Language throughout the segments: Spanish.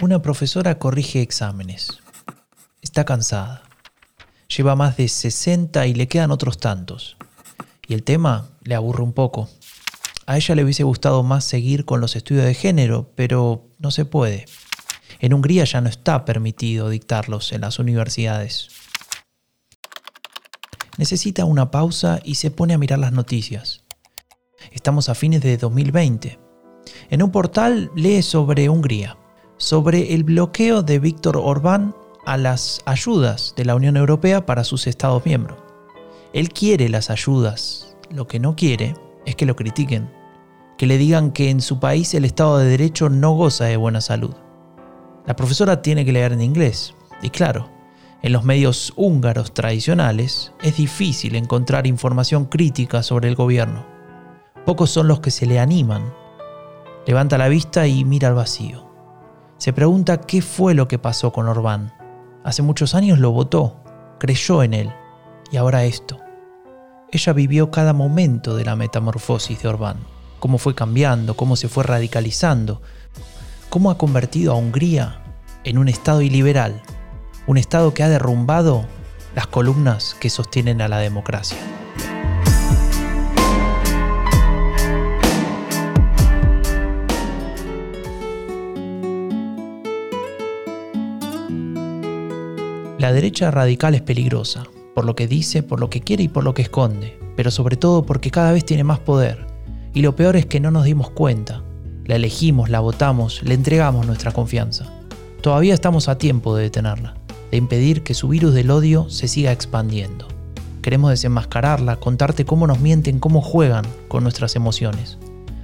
Una profesora corrige exámenes. Está cansada. Lleva más de 60 y le quedan otros tantos. Y el tema le aburre un poco. A ella le hubiese gustado más seguir con los estudios de género, pero no se puede. En Hungría ya no está permitido dictarlos en las universidades. Necesita una pausa y se pone a mirar las noticias. Estamos a fines de 2020. En un portal lee sobre Hungría, sobre el bloqueo de Víctor Orbán a las ayudas de la Unión Europea para sus Estados miembros. Él quiere las ayudas, lo que no quiere es que lo critiquen, que le digan que en su país el Estado de Derecho no goza de buena salud. La profesora tiene que leer en inglés, y claro, en los medios húngaros tradicionales es difícil encontrar información crítica sobre el gobierno. Pocos son los que se le animan. Levanta la vista y mira al vacío. Se pregunta qué fue lo que pasó con Orbán. Hace muchos años lo votó, creyó en él, y ahora esto. Ella vivió cada momento de la metamorfosis de Orbán, cómo fue cambiando, cómo se fue radicalizando, cómo ha convertido a Hungría en un Estado iliberal, un Estado que ha derrumbado las columnas que sostienen a la democracia. La derecha radical es peligrosa, por lo que dice, por lo que quiere y por lo que esconde, pero sobre todo porque cada vez tiene más poder. Y lo peor es que no nos dimos cuenta. La elegimos, la votamos, le entregamos nuestra confianza. Todavía estamos a tiempo de detenerla, de impedir que su virus del odio se siga expandiendo. Queremos desenmascararla, contarte cómo nos mienten, cómo juegan con nuestras emociones.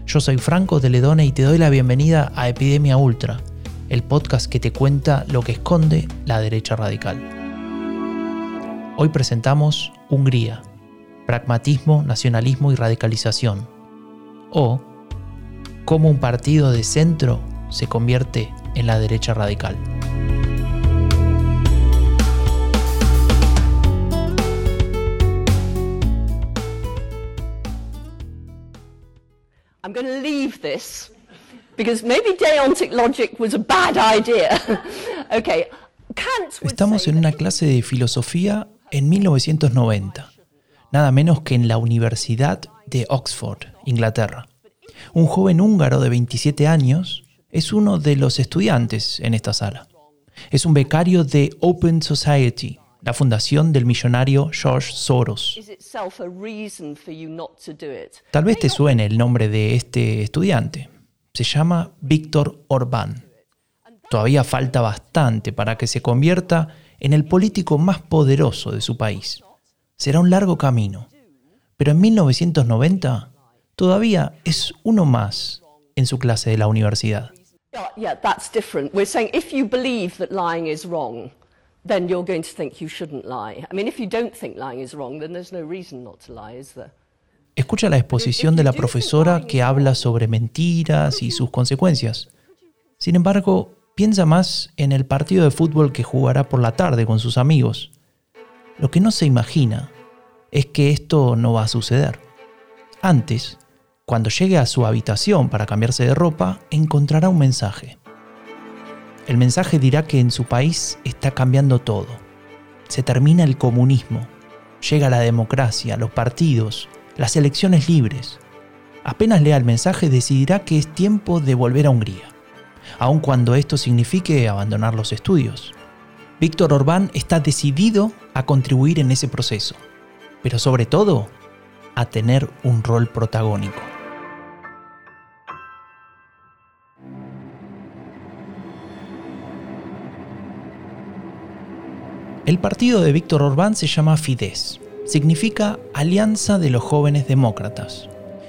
Yo soy Franco Teledone y te doy la bienvenida a Epidemia Ultra, el podcast que te cuenta lo que esconde la derecha radical. Hoy presentamos Hungría, pragmatismo, nacionalismo y radicalización, o cómo un partido de centro se convierte en la derecha radical. Estamos en una clase de filosofía en 1990, nada menos que en la Universidad de Oxford, Inglaterra. Un joven húngaro de 27 años es uno de los estudiantes en esta sala. Es un becario de Open Society, la fundación del millonario George Soros. Tal vez te suene el nombre de este estudiante se llama Víctor Orbán. Todavía falta bastante para que se convierta en el político más poderoso de su país. Será un largo camino, pero en 1990 todavía es uno más en su clase de la universidad. Then you're going to think you shouldn't lie. I mean, if you don't think lying is wrong, then there's no reason not to lie, is there? Escucha la exposición de la profesora que habla sobre mentiras y sus consecuencias. Sin embargo, piensa más en el partido de fútbol que jugará por la tarde con sus amigos. Lo que no se imagina es que esto no va a suceder. Antes, cuando llegue a su habitación para cambiarse de ropa, encontrará un mensaje. El mensaje dirá que en su país está cambiando todo. Se termina el comunismo, llega la democracia, los partidos, las elecciones libres. Apenas lea el mensaje decidirá que es tiempo de volver a Hungría, aun cuando esto signifique abandonar los estudios. Víctor Orbán está decidido a contribuir en ese proceso, pero sobre todo a tener un rol protagónico. El partido de Víctor Orbán se llama Fidesz significa Alianza de los Jóvenes Demócratas.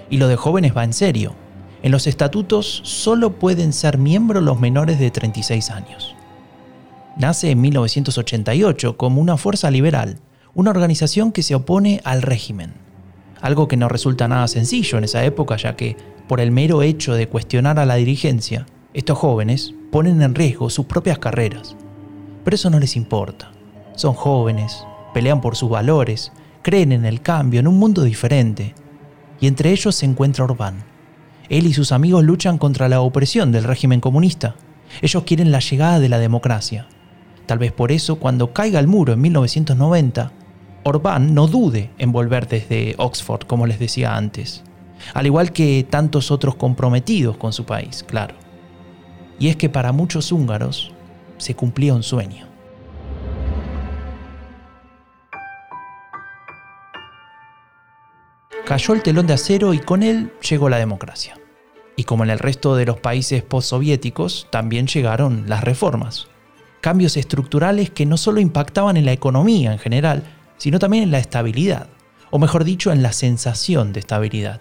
Y lo de jóvenes va en serio. En los estatutos solo pueden ser miembros los menores de 36 años. Nace en 1988 como una fuerza liberal, una organización que se opone al régimen. Algo que no resulta nada sencillo en esa época, ya que, por el mero hecho de cuestionar a la dirigencia, estos jóvenes ponen en riesgo sus propias carreras. Pero eso no les importa. Son jóvenes, pelean por sus valores creen en el cambio, en un mundo diferente. Y entre ellos se encuentra Orbán. Él y sus amigos luchan contra la opresión del régimen comunista Ellos quieren la llegada de la democracia. Tal vez por eso, cuando caiga el muro en 1990, Orbán no dude en volver desde Oxford, como les decía antes. Al igual que tantos otros comprometidos con su país, claro. Y es que para muchos húngaros se cumplía un sueño. Cayó el telón de acero y con él llegó la democracia. Y como en el resto de los países postsoviéticos, también llegaron las reformas. Cambios estructurales que no solo impactaban en la economía en general, sino también en la estabilidad, o mejor dicho, en la sensación de estabilidad.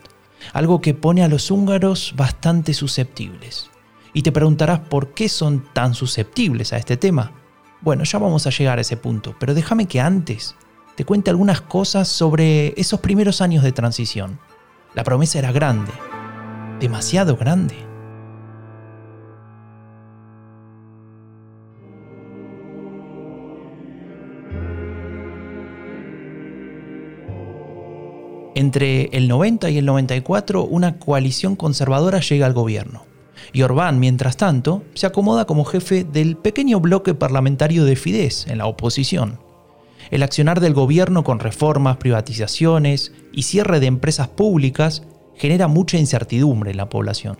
Algo que pone a los húngaros bastante susceptibles. Y te preguntarás por qué son tan susceptibles a este tema. Bueno, ya vamos a llegar a ese punto, pero déjame que antes te cuente algunas cosas sobre esos primeros años de transición. La promesa era grande, demasiado grande. Entre el 90 y el 94, una coalición conservadora llega al gobierno. Y Orbán, mientras tanto, se acomoda como jefe del pequeño bloque parlamentario de Fidesz en la oposición. El accionar del gobierno con reformas, privatizaciones y cierre de empresas públicas genera mucha incertidumbre en la población.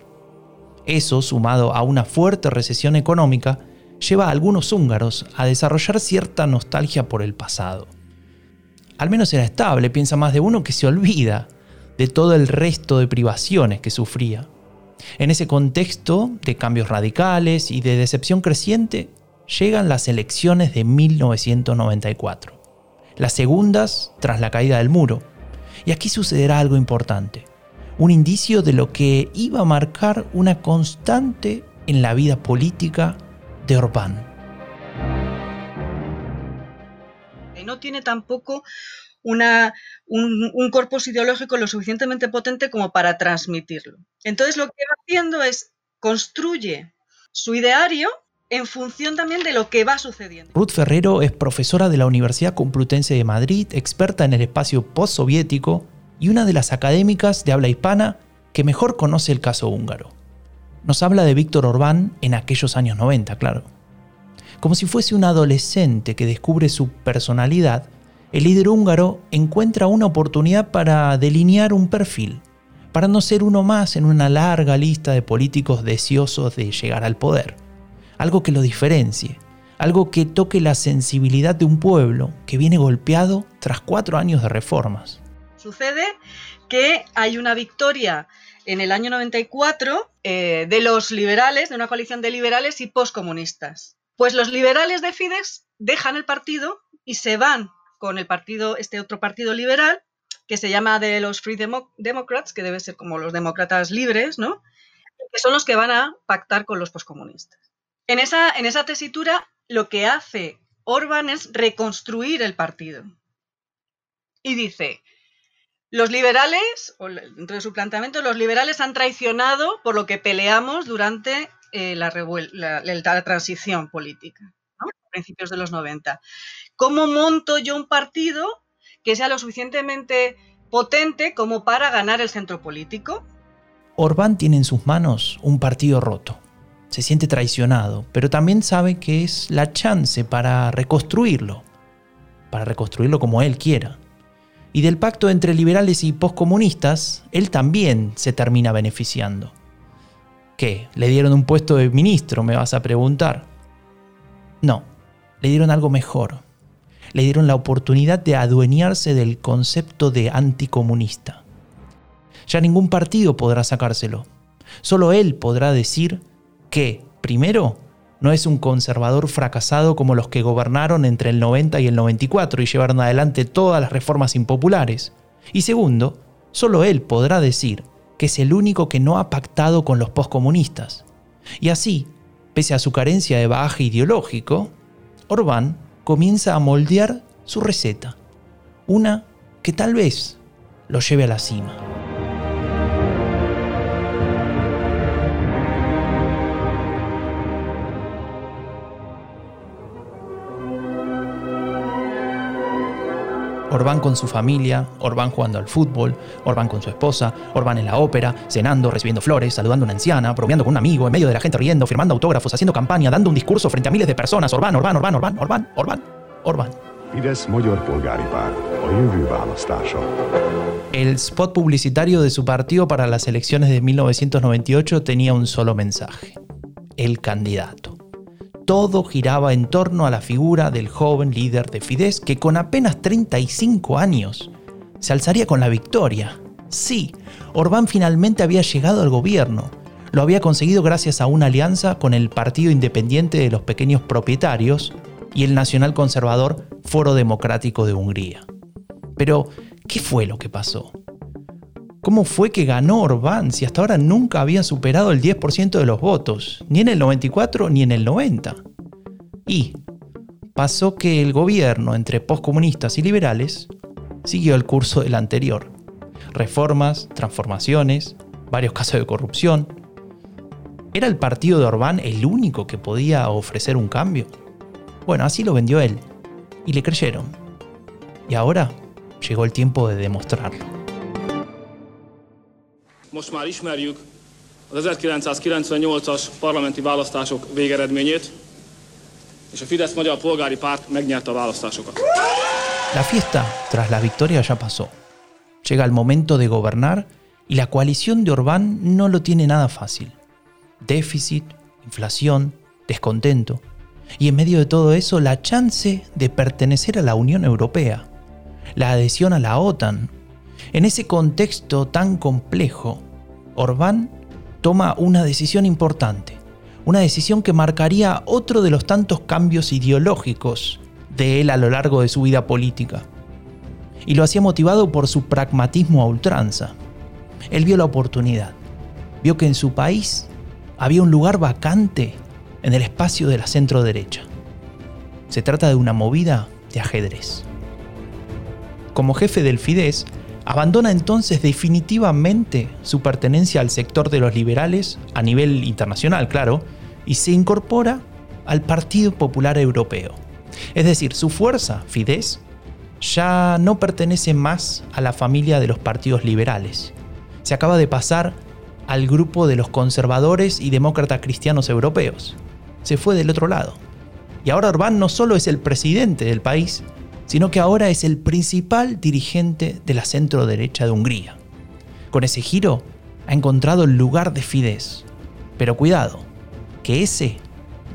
Eso, sumado a una fuerte recesión económica, lleva a algunos húngaros a desarrollar cierta nostalgia por el pasado. Al menos era estable, piensa más de uno que se olvida de todo el resto de privaciones que sufría. En ese contexto de cambios radicales y de decepción creciente, llegan las elecciones de 1994 las segundas tras la caída del muro. Y aquí sucederá algo importante, un indicio de lo que iba a marcar una constante en la vida política de Orbán. No tiene tampoco una, un, corpus ideológico lo suficientemente potente como para transmitirlo. Entonces lo que va haciendo es construye su ideario en función también de lo que va sucediendo. Ruth Ferrero es profesora de la Universidad Complutense de Madrid, experta en el espacio postsoviético y una de las académicas de habla hispana que mejor conoce el caso húngaro. Nos habla de Víctor Orbán en aquellos años 90, claro. Como si fuese un adolescente que descubre su personalidad, el líder húngaro encuentra una oportunidad para delinear un perfil, para no ser uno más en una larga lista de políticos deseosos de llegar al poder algo que lo diferencie, algo que toque la sensibilidad de un pueblo que viene golpeado tras cuatro años de reformas. Sucede que hay una victoria en el año 94 eh, de los liberales, de una coalición de liberales y postcomunistas. Pues los liberales de Fidesz dejan el partido y se van con el partido, este otro partido liberal, que se llama de los Free Democrats, que debe ser como los demócratas libres, ¿no? Que son los que van a pactar con los postcomunistas. En esa, en esa tesitura lo que hace Orban es reconstruir el partido. Y dice, los liberales, o dentro de su planteamiento, los liberales han traicionado por lo que peleamos durante eh, la, transición política, a principios de los 90. ¿Cómo monto yo un partido que sea lo suficientemente potente como para ganar el centro político? Orbán tiene en sus manos un partido roto se siente traicionado, pero también sabe que es la chance para reconstruirlo, para reconstruirlo como él quiera. Y del pacto entre liberales y postcomunistas, él también se termina beneficiando. ¿Qué? ¿Le dieron un puesto de ministro, me vas a preguntar? No, le dieron algo mejor. Le dieron la oportunidad de adueñarse del concepto de anticomunista. Ya ningún partido podrá sacárselo. Solo él podrá decir que, primero, no es un conservador fracasado como los que gobernaron entre el 90 y el 94 y llevaron adelante todas las reformas impopulares. Y segundo, solo él podrá decir que es el único que no ha pactado con los postcomunistas. Y así, pese a su carencia de bagaje ideológico, Orbán comienza a moldear su receta, una que tal vez lo lleve a la cima. Orbán con su familia, Orbán jugando al fútbol, Orbán con su esposa, Orbán en la ópera, cenando, recibiendo flores, saludando a una anciana, bromeando con un amigo, en medio de la gente riendo, firmando autógrafos, haciendo campaña, dando un discurso frente a miles de personas. Orbán, Orbán, Orbán, Orbán, Orbán, Orbán, Orbán. El spot publicitario de su partido para las elecciones de 1998 tenía un solo mensaje: el candidato todo giraba en torno a la figura del joven líder de Fidesz que con apenas 35 años se alzaría con la victoria. Sí, Orbán finalmente había llegado al gobierno. Lo había conseguido gracias a una alianza con el Partido Independiente de los Pequeños Propietarios y el nacional conservador Foro Democrático de Hungría. Pero, ¿qué fue lo que pasó? ¿Cómo fue que ganó Orbán si hasta ahora nunca había superado el 10% de los votos, ni en el 94 ni en el 90? Y pasó que el gobierno entre postcomunistas y liberales siguió el curso del anterior. Reformas, transformaciones, varios casos de corrupción. ¿Era el partido de Orbán el único que podía ofrecer un cambio? Bueno, así lo vendió él. Y le creyeron. Y ahora llegó el tiempo de demostrarlo. Most már ismerjük az 1998-as parlamenti választások végeredményét, és a Fidesz Magyar Polgári Párt megnyerte a választásokat. La fiesta tras la victoria ya pasó. Llega el momento de gobernar y la coalición de Orbán no lo tiene nada fácil. Déficit, inflación, descontento. Y en medio de todo eso, la chance de pertenecer a la Unión Europea, la adhesión a la OTAN. En ese contexto tan complejo, Orbán toma una decisión importante, una decisión que marcaría otro de los tantos cambios ideológicos de él a lo largo de su vida política. Y lo hacía motivado por su pragmatismo a ultranza. Él vio la oportunidad, vio que en su país había un lugar vacante en el espacio de la centro derecha. Se trata de una movida de ajedrez. Como jefe del Fidesz, abandona entonces definitivamente su pertenencia al sector de los liberales a nivel internacional, claro, y se incorpora al Partido Popular Europeo. Es decir, su fuerza, Fidesz, ya no pertenece más a la familia de los partidos liberales. Se acaba de pasar al grupo de los conservadores y demócratas cristianos europeos. Se fue del otro lado. Y ahora Orbán no solo es el presidente del país, sino que ahora es el principal dirigente de la centro derecha de Hungría. Con ese giro ha encontrado el lugar de Fidesz. Pero cuidado, que ese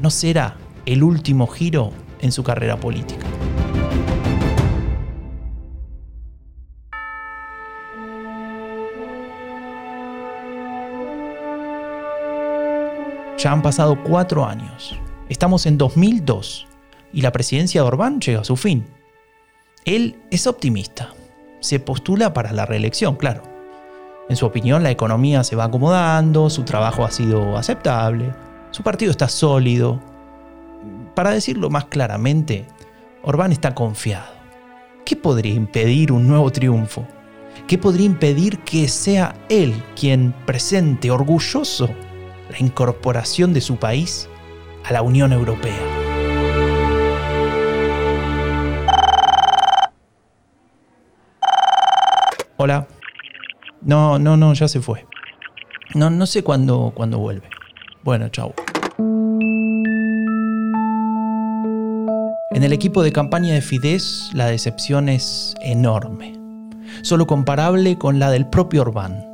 no será el último giro en su carrera política. Ya han pasado cuatro años. Estamos en 2002 y la presidencia de Orbán llega a su fin. Él es optimista. Se postula para la reelección, claro. En su opinión, la economía se va acomodando, su trabajo ha sido aceptable, su partido está sólido. Para decirlo más claramente, Orbán está confiado. ¿Qué podría impedir un nuevo triunfo? ¿Qué podría impedir que sea él quien presente orgulloso la incorporación de su país a la Unión Europea? Hola. No, no, no, ya se fue. No, no sé cuándo, cuándo vuelve. Bueno, chau. En el equipo de campaña de Fidesz la decepción es enorme, solo comparable con la del propio Orbán.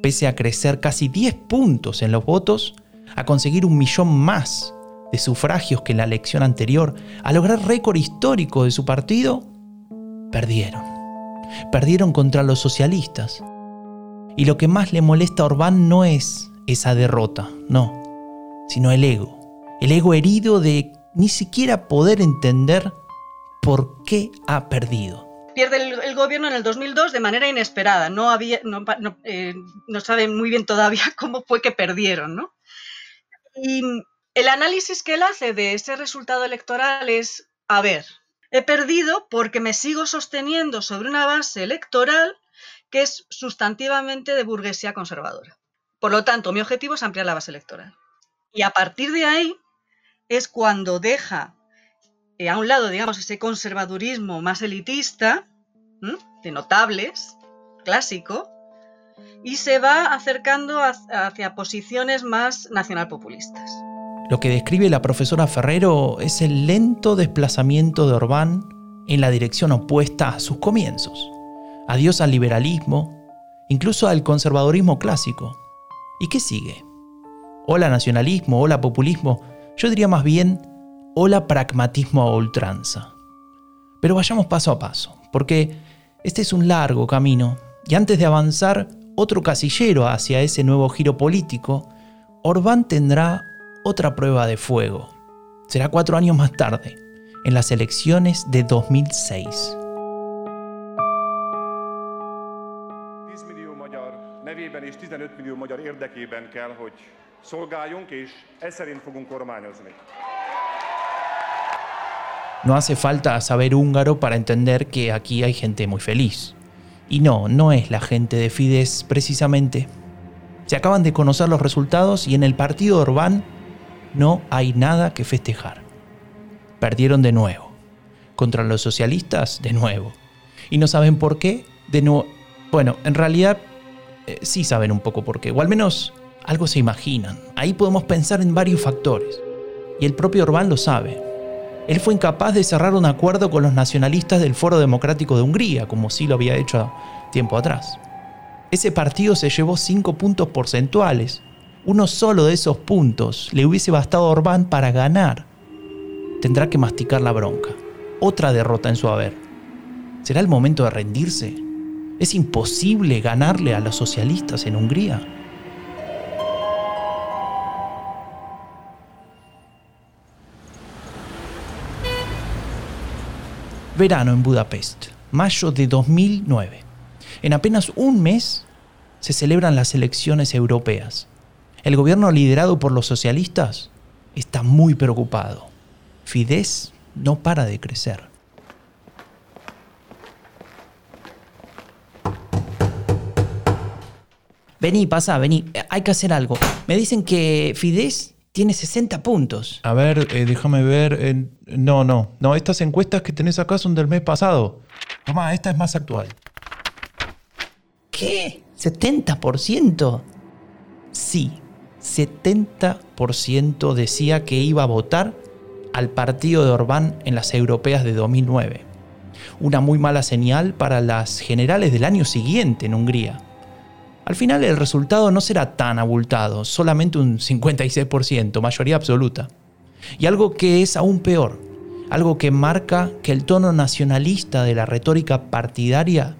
Pese a crecer casi 10 puntos en los votos, a conseguir un millón más de sufragios que en la elección anterior, a lograr récord histórico de su partido, perdieron perdieron contra los socialistas. Y lo que más le molesta a Orbán no es esa derrota, no, sino el ego. El ego herido de ni siquiera poder entender por qué ha perdido. Pierde el, gobierno en el 2002 de manera inesperada. No, no, eh, saben muy bien todavía cómo fue que perdieron, ¿no? Y el análisis que él hace de ese resultado electoral es, a ver, He perdido porque me sigo sosteniendo sobre una base electoral que es sustantivamente de burguesía conservadora. Por lo tanto, mi objetivo es ampliar la base electoral. Y a partir de ahí es cuando deja eh, a un lado, digamos, ese conservadurismo más elitista, de notables, clásico, y se va acercando hacia posiciones más nacionalpopulistas. Lo que describe la profesora Ferrero es el lento desplazamiento de Orbán en la dirección opuesta a sus comienzos. Adiós al liberalismo, incluso al conservadurismo clásico. ¿Y qué sigue? Hola nacionalismo, hola populismo, yo diría más bien hola pragmatismo a ultranza. Pero vayamos paso a paso, porque este es un largo camino, y antes de avanzar otro casillero hacia ese nuevo giro político, Orbán tendrá otra prueba de fuego. Será cuatro años más tarde, en las elecciones de 2006. No hace falta saber húngaro para entender que aquí hay gente muy feliz. Y no, no es la gente de Fidesz precisamente. Se acaban de conocer los resultados y en el partido de Orbán no hay nada que festejar. Perdieron de nuevo. Contra los socialistas, de nuevo. Y no saben por qué, de nuevo. Bueno, en realidad eh, sí saben un poco por qué, o al menos algo se imaginan. Ahí podemos pensar en varios factores. Y el propio Orbán lo sabe. Él fue incapaz de cerrar un acuerdo con los nacionalistas del Foro Democrático de Hungría, como sí lo había hecho tiempo atrás. Ese partido se llevó cinco puntos porcentuales. Uno solo de esos puntos le hubiese bastado a Orbán para ganar. Tendrá que masticar la bronca. Otra derrota en su haber. ¿Será el momento de rendirse? ¿Es imposible ganarle a los socialistas en Hungría? Verano en Budapest, mayo de 2009. En apenas un mes se celebran las elecciones europeas. El gobierno liderado por los socialistas está muy preocupado. Fidesz no para de crecer. Vení, pasa, vení. Hay que hacer algo. Me dicen que Fidesz tiene 60 puntos. A ver, eh, déjame ver. no, no. No, estas encuestas que tenés acá son del mes pasado. Toma, esta es más actual. ¿Qué? ¿70%? Sí, 70% decía que iba a votar al partido de Orbán en las europeas de 2009. Una muy mala señal para las generales del año siguiente en Hungría. Al final el resultado no será tan abultado, solamente un 56%, mayoría absoluta. Y algo que es aún peor, algo que marca que el tono nacionalista de la retórica partidaria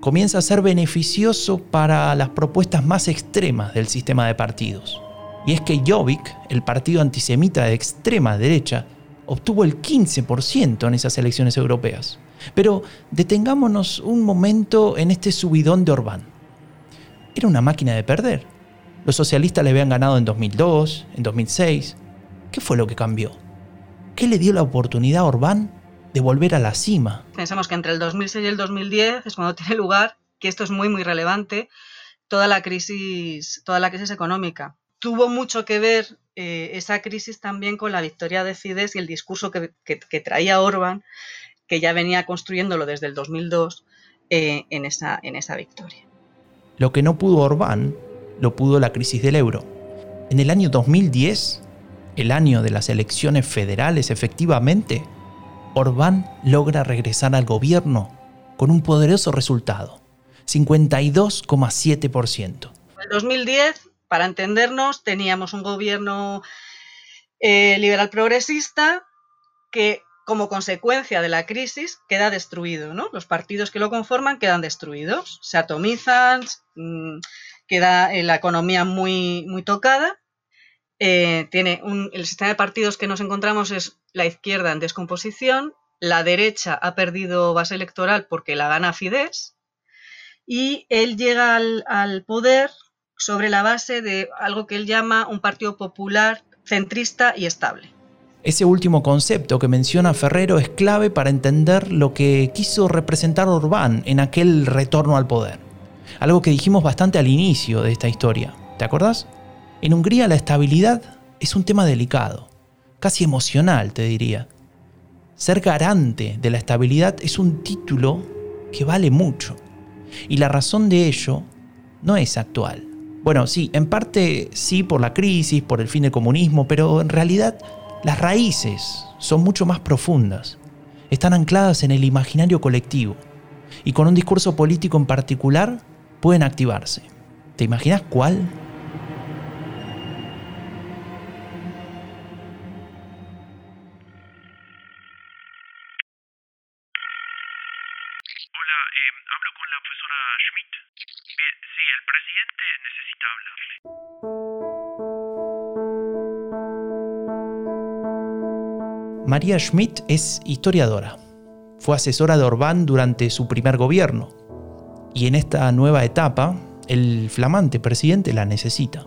comienza a ser beneficioso para las propuestas más extremas del sistema de partidos. Y es que Jobbik, el partido antisemita de extrema derecha, obtuvo el 15% en esas elecciones europeas. Pero detengámonos un momento en este subidón de Orbán. Era una máquina de perder. Los socialistas le habían ganado en 2002, en 2006. ¿Qué fue lo que cambió? ¿Qué le dio la oportunidad a Orbán de volver a la cima? Pensamos que entre el 2006 y el 2010 es cuando tiene lugar, que esto es muy muy relevante, toda la crisis, toda la crisis económica. Tuvo mucho que ver eh, esa crisis también con la victoria de Fidesz y el discurso que, traía Orbán, que ya venía construyéndolo desde el 2002 eh, en, esa, en esa victoria. Lo que no pudo Orbán, lo pudo la crisis del euro. En el año 2010, el año de las elecciones federales efectivamente, Orbán logra regresar al gobierno con un poderoso resultado, 52,7%. En el 2010, para entendernos, teníamos un gobierno eh, liberal progresista que como consecuencia de la crisis queda destruido, ¿no? Los partidos que lo conforman quedan destruidos, se atomizan, mm, queda la economía muy, muy tocada. Eh, tiene el sistema de partidos que nos encontramos es la izquierda en descomposición, la derecha ha perdido base electoral porque la gana Fidesz y él llega al, poder sobre la base de algo que él llama un partido popular centrista y estable. Ese último concepto que menciona Ferrero es clave para entender lo que quiso representar Orbán en aquel retorno al poder. Algo que dijimos bastante al inicio de esta historia. ¿Te acordás? En Hungría la estabilidad es un tema delicado, casi emocional, te diría. ser garante de la estabilidad es un título que vale mucho. Y la razón de ello no es actual. Bueno, sí, en parte sí por la crisis, por el fin del comunismo, pero en realidad las raíces son mucho más profundas. Están ancladas en el imaginario colectivo y con un discurso político en particular pueden activarse. ¿Te imaginas cuál? María Schmidt es historiadora. Fue asesora de Orbán durante su primer gobierno. Y en esta nueva etapa, el flamante presidente la necesita.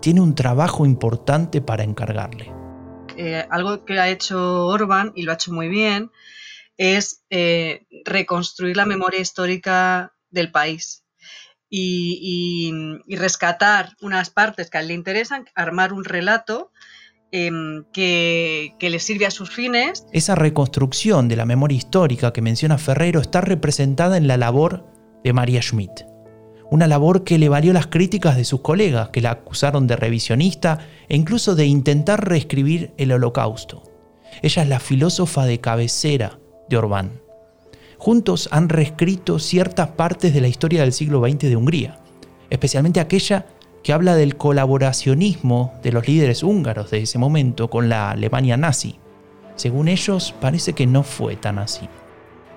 Tiene un trabajo importante para encargarle. Eh, algo que ha hecho Orban, y lo ha hecho muy bien, es eh, reconstruir la memoria histórica del país y, y- y rescatar unas partes que a él le interesan, armar un relato em, que, que le sirve a sus fines Esa reconstrucción de la memoria histórica que menciona Ferrero está representada en la labor de María Schmidt. Una labor que le valió las críticas de sus colegas, que la acusaron de revisionista e incluso de intentar reescribir el holocausto. Ella es la filósofa de cabecera de Orbán. Juntos han reescrito ciertas partes de la historia del siglo XX de Hungría, especialmente aquella que habla del colaboracionismo de los líderes húngaros de ese momento con la Alemania nazi. Según ellos, parece que no fue tan así.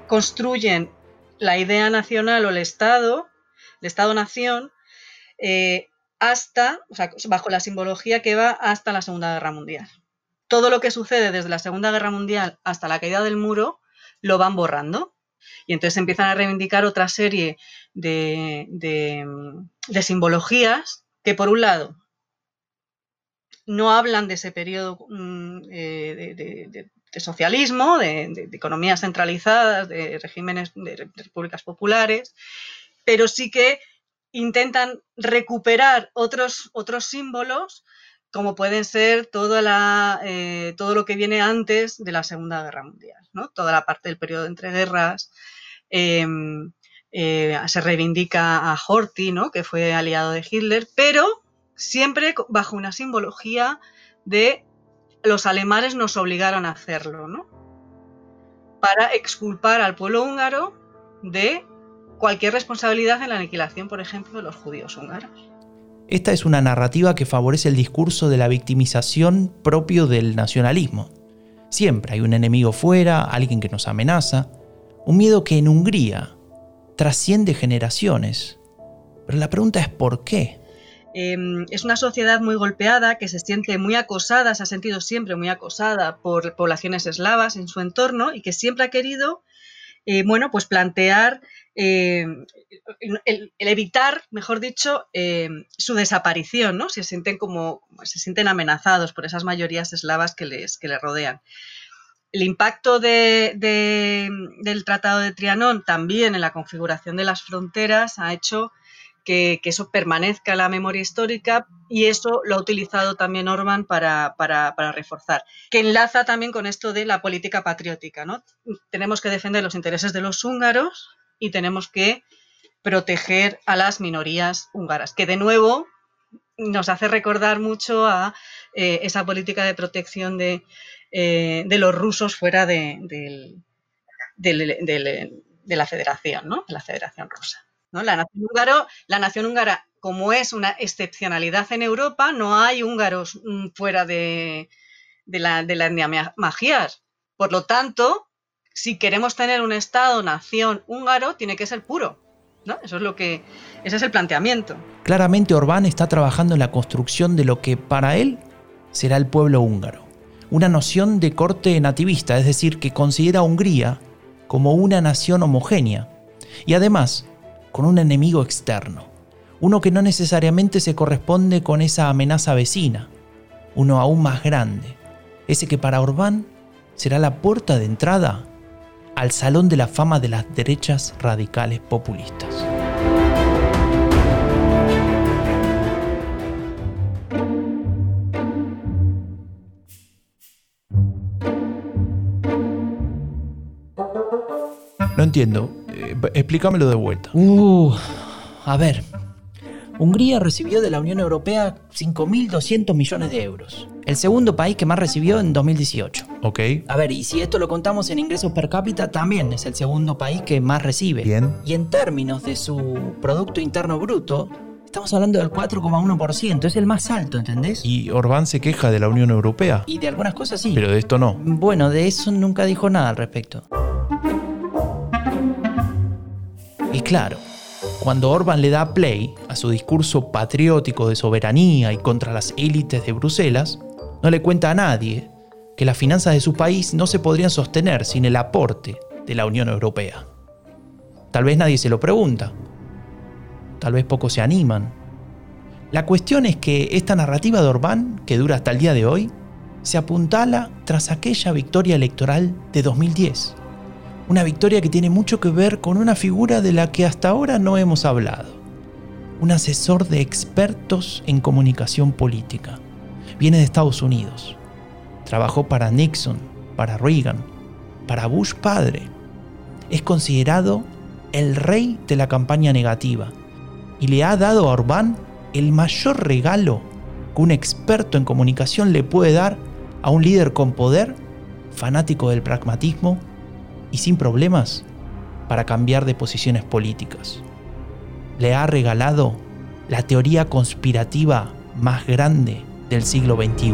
construyen la idea nacional o el Estado, el Estado-nación, eh, hasta, o sea, bajo la simbología que va hasta la Segunda Guerra Mundial. Todo lo que sucede desde la Segunda Guerra Mundial hasta la caída del muro lo van borrando. Y entonces empiezan a reivindicar otra serie de, simbologías que, por un lado, no hablan de ese periodo mm, eh, de, de- de- de socialismo, de, de- de economías centralizadas, de regímenes de re- repúblicas populares, pero sí que intentan recuperar otros, otros símbolos, como pueden ser toda la, eh, todo lo que viene antes de la Segunda Guerra Mundial, ¿no? toda la parte del periodo entre guerras. em, eh, se reivindica a Horthy, ¿no? que fue aliado de Hitler, pero siempre bajo una simbología de los alemanes nos obligaron a hacerlo, ¿no? Para exculpar al pueblo húngaro de cualquier responsabilidad en la aniquilación, por ejemplo, de los judíos húngaros. Esta es una narrativa que favorece el discurso de la victimización propio del nacionalismo. Siempre hay un enemigo fuera, alguien que nos amenaza, un miedo que en Hungría trasciende generaciones. Pero la pregunta es ¿por qué? Eh, es una sociedad muy golpeada, que se siente muy acosada, se ha sentido siempre muy acosada por poblaciones eslavas en su entorno y que siempre ha querido, eh, bueno, pues plantear eh, el, evitar, mejor dicho, eh, su desaparición, ¿no? Se sienten como, se sienten amenazados por esas mayorías eslavas que les, que les rodean. El impacto de, de, del Tratado de Trianón también en la configuración de las fronteras ha hecho que, eso permanezca en la memoria histórica y eso lo ha utilizado también Orban para, para, reforzar, que enlaza también con esto de la política patriótica. ¿no? Tenemos que defender los intereses de los húngaros y tenemos que proteger a las minorías húngaras, que de nuevo nos hace recordar mucho a eh, esa política de protección de, eh, de los rusos fuera de, de, la federación, ¿no? la federación rusa. ¿no? La, nación húngaro, la nación húngara, como es una excepcionalidad en Europa, no hay húngaros mm, fuera de, de, la, de la etnia magiar. Por lo tanto, si queremos tener un Estado-nación húngaro, tiene que ser puro. ¿No? Eso es lo que, ese es el planteamiento. Claramente Orbán está trabajando en la construcción de lo que para él será el pueblo húngaro. Una noción de corte nativista, es decir, que considera a Hungría como una nación homogénea. Y además, con un enemigo externo, uno que no necesariamente se corresponde con esa amenaza vecina, uno aún más grande, ese que para Orbán será la puerta de entrada al salón de la fama de las derechas radicales populistas. entiendo. Eh, explícamelo de vuelta. Uh, a ver. Hungría recibió de la Unión Europea 5.200 millones de euros. El segundo país que más recibió en 2018. Ok. A ver, y si esto lo contamos en ingresos per cápita, también es el segundo país que más recibe. Bien. Y en términos de su Producto Interno Bruto, estamos hablando del 4,1%. Es el más alto, ¿entendés? Y Orbán se queja de la Unión Europea. Y de algunas cosas sí. Pero de esto no. Bueno, de eso nunca dijo nada al respecto. Y claro, cuando Orban le da play a su discurso patriótico de soberanía y contra las élites de Bruselas, no le cuenta a nadie que las finanzas de su país no se podrían sostener sin el aporte de la Unión Europea. Tal vez nadie se lo pregunta. Tal vez pocos se animan. La cuestión es que esta narrativa de Orbán, que dura hasta el día de hoy, se apuntala tras aquella victoria electoral de 2010. Una victoria que tiene mucho que ver con una figura de la que hasta ahora no hemos hablado. Un asesor de expertos en comunicación política. Viene de Estados Unidos. Trabajó para Nixon, para Reagan, para Bush padre. Es considerado el rey de la campaña negativa y le ha dado a Orbán el mayor regalo que un experto en comunicación le puede dar a un líder con poder, fanático del pragmatismo y sin problemas para cambiar de posiciones políticas. Le ha regalado la teoría conspirativa más grande del siglo XXI.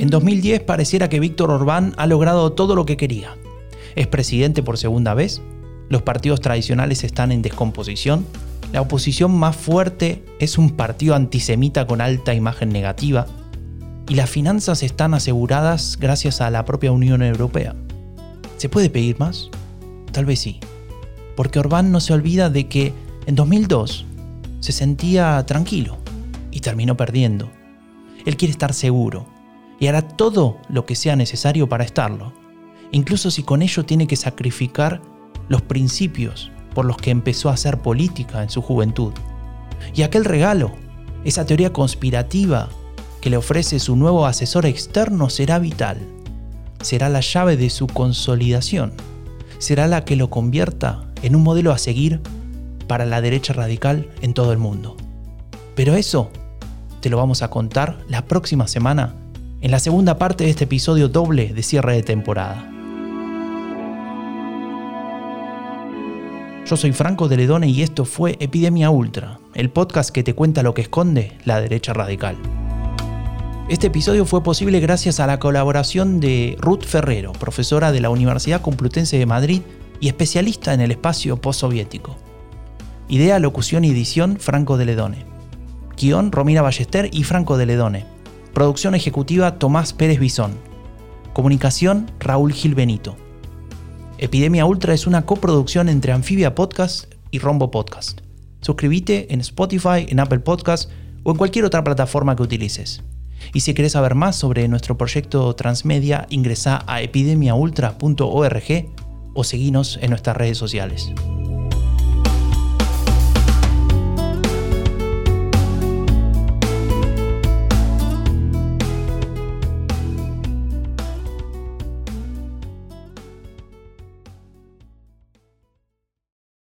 En 2010 pareciera que Víctor Orbán ha logrado todo lo que quería. Es presidente por segunda vez, los partidos tradicionales están en descomposición, la oposición más fuerte es un partido antisemita con alta imagen negativa, y las finanzas están aseguradas gracias a la propia Unión Europea. ¿Se puede pedir más? Tal vez sí, porque Orbán no se olvida de que en 2002 se sentía tranquilo y terminó perdiendo. Él quiere estar seguro y hará todo lo que sea necesario para estarlo, incluso si con ello tiene que sacrificar los principios por los que empezó a hacer política en su juventud. Y aquel regalo, esa teoría conspirativa que le ofrece su nuevo asesor externo será vital. Será la llave de su consolidación. Será la que lo convierta en un modelo a seguir para la derecha radical en todo el mundo. Pero eso te lo vamos a contar la próxima semana en la segunda parte de este episodio doble de cierre de temporada. Yo soy Franco de Ledone y esto fue Epidemia Ultra, el podcast que te cuenta lo que esconde la derecha radical. Este episodio fue posible gracias a la colaboración de Ruth Ferrero, profesora de la Universidad Complutense de Madrid y especialista en el espacio postsoviético. Idea, locución y edición Franco de Ledone. Guión Romina Ballester y Franco de Ledone. Producción ejecutiva Tomás Pérez Bisón. Comunicación Raúl Gil Benito. Epidemia Ultra es una coproducción entre Anfibia Podcast y Rombo Podcast. Suscríbete en Spotify, en Apple Podcast o en cualquier otra plataforma que utilices. Y si querés saber más sobre nuestro proyecto transmedia, ingresa a epidemiaultra.org o seguinos en nuestras redes sociales.